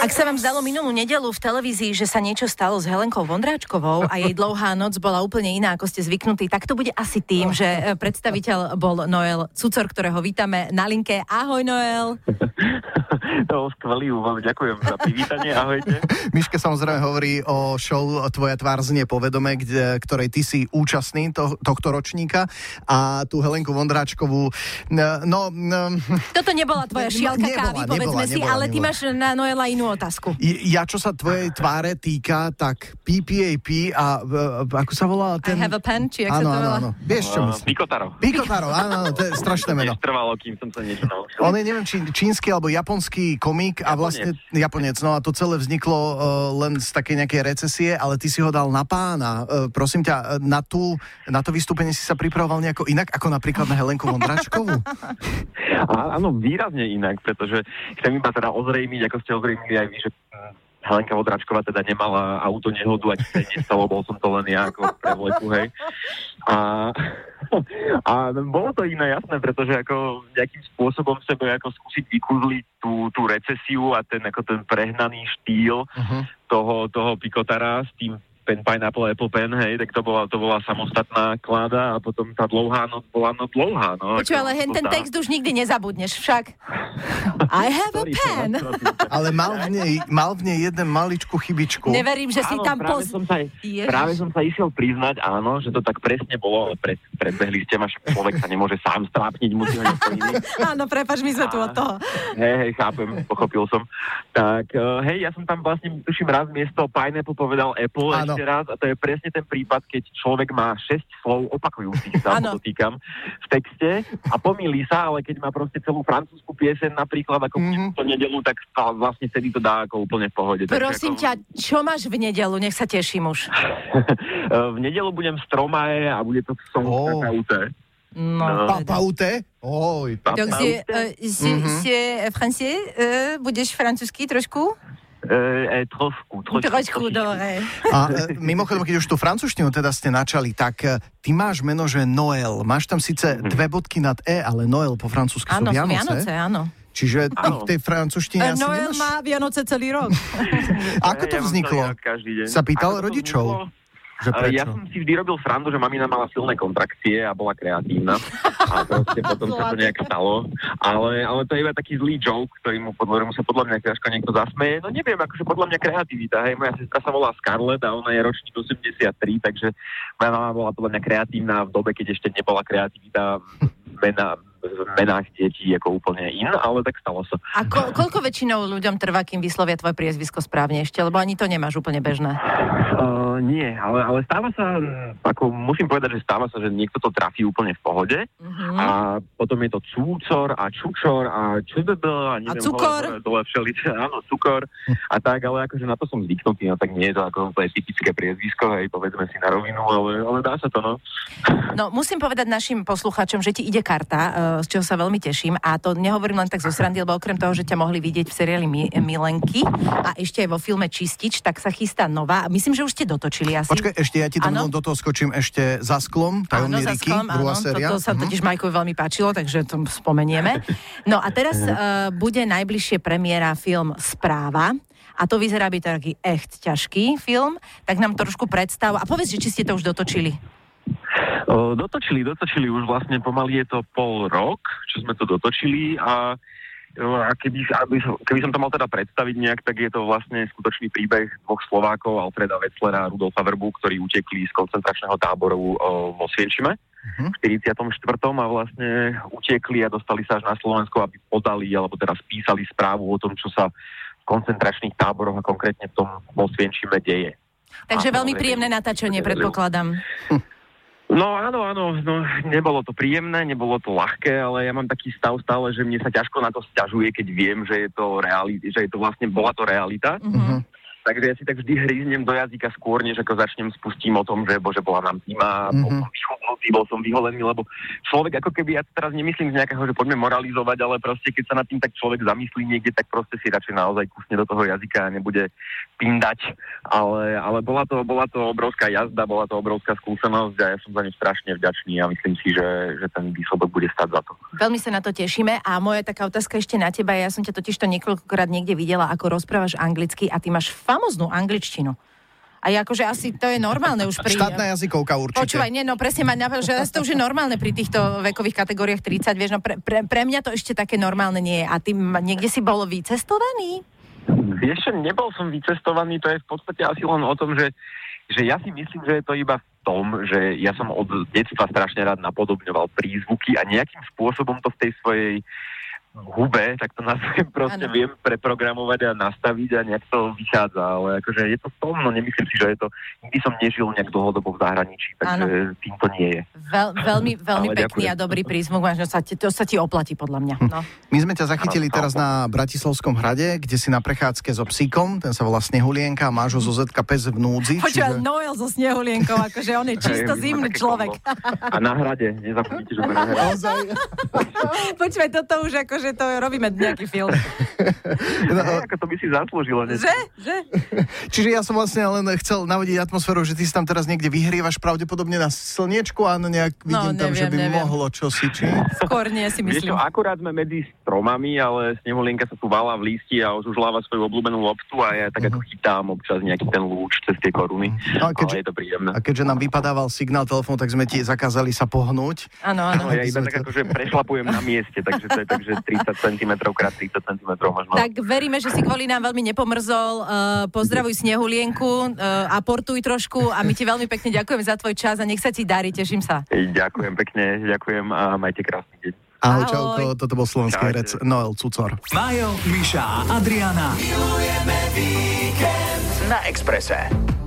Ak sa vám zdalo minulú nedelu v televízii, že sa niečo stalo s Helenkou Vondráčkovou a jej dlouhá noc bola úplne iná, ako ste zvyknutí, tak to bude asi tým, že e, predstaviteľ bol Noel Cucor, ktorého vítame na linke. Ahoj Noel. To skvelý úvod, ďakujem za privítanie, ahojte. Miške samozrejme hovorí o show Tvoja tvár znie povedome, kde, ktorej ty si účastný to, tohto ročníka a tú Helenku Vondráčkovú, no... no Toto nebola tvoja šialka nebola, kávy, nebola, povedzme nebola, si, nebola, ale nebola. ty máš na Noela inú otázku. Ja, čo sa tvojej tváre týka, tak PPAP a uh, ako sa volá ten... I have a pen, či jak áno, sa to volá? Áno, Vieš, čo myslím? Pikotaro. Pikotaro, áno, áno, to je strašné meno. Trvalo, kým som sa niečo naučil. On je, neviem, či čínsky alebo japonský komik a vlastne Japonec, no a to celé vzniklo uh, len z takej nejakej recesie, ale ty si ho dal na pána. Uh, prosím ťa, na, tú, na to vystúpenie si sa pripravoval nejako inak, ako napríklad na Helenku Vondračkovú? Áno, výrazne inak, pretože chcem iba teda ozrejmiť, ako ste ozrejmili aj vy, že Helenka Vodračková teda nemala auto nehodu, ať sa nestalo, bol som to len ja ako pre hej. A, a bolo to iné, jasné, pretože ako nejakým spôsobom sebe ako skúsiť vykúzliť tú, tú recesiu a ten, ako ten prehnaný štýl uh-huh. toho, toho pikotara s tým pen Pineapple Apple Pen, hej, tak to bola, to bola samostatná kláda a potom tá dlouhá noc bola no dlouhá. No, Počuj, ale hen ten text už nikdy nezabudneš však. I have a pen. ale mal v, nej, mal v nej jeden maličku chybičku. Neverím, že si áno, tam práve poz... Som sa, práve som sa išiel priznať, áno, že to tak presne bolo, ale pred, predbehli ste ma, človek sa nemôže sám strápniť, musí ho Áno, prepač, my sme tu od toho. Hej, hej, chápem, pochopil som. Tak, uh, hej, ja som tam vlastne, tuším, raz miesto Pineapple povedal Apple, áno ešte raz a to je presne ten prípad, keď človek má 6 slov opakujúcich sa, týkam, v texte a pomýli sa, ale keď má proste celú francúzsku pieseň napríklad ako mm-hmm. to nedelu, tak vlastne celý to dá ako úplne v pohode. Prosím ako... ťa, čo máš v nedelu? Nech sa teším už. v nedelu budem v Stromae a bude to som oh. KKUT. No, no. Papauté? Oj. Donc, c'est, euh, c'est, mm-hmm. c'est français? Euh, budeš francúzsky trošku? E, e, trošku, trošku. Trošku, dobre. A e, mimochodom, keď už tú francúzštinu teda ste načali, tak e, ty máš meno, že Noel. Máš tam síce mm. dve bodky nad E, ale Noel po francúzsky sú Vianoce. Vianoce, áno. Čiže ty v tej francúzštine asi Noel nemáš... má Vianoce celý rok. Ako to vzniklo? Sa pýtal rodičov? Že prečo? Ja som si vždy robil srandu, že mamina mala silné kontrakcie a bola kreatívna. A proste potom sa to nejak stalo. Ale, ale to je iba taký zlý joke, ktorý mu podľa, mu sa podľa mňa ťažko niekto zasmeje. No neviem, akože podľa mňa kreativita. Hej, moja sestra sa volá Scarlett a ona je ročník 83, takže moja mama bola podľa mňa kreatívna v dobe, keď ešte nebola kreativita mena, v menách detí ako úplne in, ale tak stalo sa. A ko- koľko väčšinou ľuďom trvá, kým vyslovia tvoje priezvisko správne ešte? Lebo ani to nemáš úplne bežné. Uh, nie, ale, ale stáva sa, ako musím povedať, že stáva sa, že niekto to trafí úplne v pohode uh-huh. a potom je to cúcor a čučor a čudebel a neviem, a cukor. Dole, dole všeliče, áno, cukor a tak, ale akože na to som zvyknutý, no tak nie je to ako úplne typické priezvisko, hej, povedzme si na rovinu, ale, ale dá sa to, no. No, musím povedať našim poslucháčom, že ti ide karta, z čoho sa veľmi teším. A to nehovorím len tak zo srandy, lebo okrem toho, že ťa mohli vidieť v seriáli Milenky a ešte aj vo filme Čistič, tak sa chystá nová. Myslím, že už ste dotočili asi. Počkaj, ešte ja ti tam do toho skočím ešte za sklom, tajomný áno, Riky, druhá áno, séria. To, to sa uh-huh. totiž Majkovi veľmi páčilo, takže to spomenieme. No a teraz uh, bude najbližšie premiéra film Správa a to vyzerá byť taký echt ťažký film, tak nám trošku predstav a povedz, že či ste to už dotočili. Dotočili, dotočili už vlastne pomaly je to pol rok, čo sme to dotočili a a keby, keby som to mal teda predstaviť nejak, tak je to vlastne skutočný príbeh dvoch Slovákov, Alfreda Wetzlera a Rudolfa Verbu, ktorí utekli z koncentračného táboru vo Svienčime uh-huh. v 44. a vlastne utekli a dostali sa až na Slovensko, aby podali alebo teda spísali správu o tom, čo sa v koncentračných táboroch a konkrétne v tom vo Svienčime deje. Takže a veľmi príjemné natáčanie, predpokladám. No áno, áno, no, nebolo to príjemné, nebolo to ľahké, ale ja mám taký stav stále, že mne sa ťažko na to sťažuje, keď viem, že je to realita, že je to vlastne, bola to realita. Uh-huh. Takže ja si tak vždy hryznem do jazyka skôr, než ako začnem spustím o tom, že bože, bola nám zima, mm-hmm. bosý, bol som vyholený, lebo človek ako keby, ja teraz nemyslím z nejakého, že poďme moralizovať, ale proste keď sa nad tým tak človek zamyslí niekde, tak proste si radšej naozaj kusne do toho jazyka a nebude pindať, ale, ale bola, to, bola to obrovská jazda, bola to obrovská skúsenosť a ja som za ňu strašne vďačný a myslím si, že, že ten výsledok bude stať za to. Veľmi sa na to tešíme a moja taká otázka ešte na teba, ja som ťa totiž to niekoľkokrát niekde videla, ako rozprávaš anglicky a ty máš famoznú angličtinu. A akože asi to je normálne už pri... Štátna jazykovka určite. Počúvaj, nie, no presne ma napadlo, že to už je normálne pri týchto vekových kategóriách 30, vieš, no pre, pre, pre mňa to ešte také normálne nie je. A ty niekde si bol vycestovaný? Vieš, nebol som vycestovaný, to je v podstate asi len o tom, že, že ja si myslím, že je to iba v tom, že ja som od detstva strašne rád napodobňoval prízvuky a nejakým spôsobom to v tej svojej hube, tak to nazvem proste ano. viem preprogramovať a nastaviť a nejak to vychádza, ale akože je to v tom, no nemyslím si, že je to, nikdy som nežil nejak dlhodobo v zahraničí, takže ano. tým to nie je. Veľ, veľmi, veľmi ale pekný ďakujem. a dobrý prízvuk, máš, sa ti, to sa ti oplatí podľa mňa. No. My sme ťa zachytili ano, teraz na Bratislavskom hrade, kde si na prechádzke so psíkom, ten sa volá Snehulienka a máš ho zo ZK pes v núdzi. Počúva, čiže... Noel so Snehulienkou, akože on je čisto zimný človek. A na hrade, nezapomnite, že sme na hrade. Počúvaj, toto už ako že to robíme nejaký film. No, ako to by si zaslúžilo. Že? Že? Čiže ja som vlastne len chcel navodiť atmosféru, že ty si tam teraz niekde vyhrievaš pravdepodobne na slniečku a nejak no, vidím no, neviem, tam, že by neviem. mohlo čosi, či? Skôr nie si myslím. Vieš, akurát sme medzi stromami, ale snehulienka sa tu vala v lísti a už užláva svoju obľúbenú loptu a ja tak uh-huh. ako chytám občas nejaký ten lúč cez tie koruny. No, a keďže, ale je to príjemné. A keďže nám vypadával signál telefónu, tak sme ti zakázali sa pohnúť. Áno, áno. No, ja iba tak akože prešlapujem na mieste, takže to je takže 30 cm krát 30 cm možno. Tak veríme, že si kvôli nám veľmi nepomrzol. Uh, pozdravuj Snehulienku uh, a portuj trošku a my ti veľmi pekne ďakujem za tvoj čas a nech sa ti darí, teším sa. Ďakujem pekne, ďakujem a majte krásny deň. Ahoj, Ahoj. čauko, toto bol slovenský herec Noel Cucor. Majo, Miša a Adriana. Milujeme víkend na Exprese.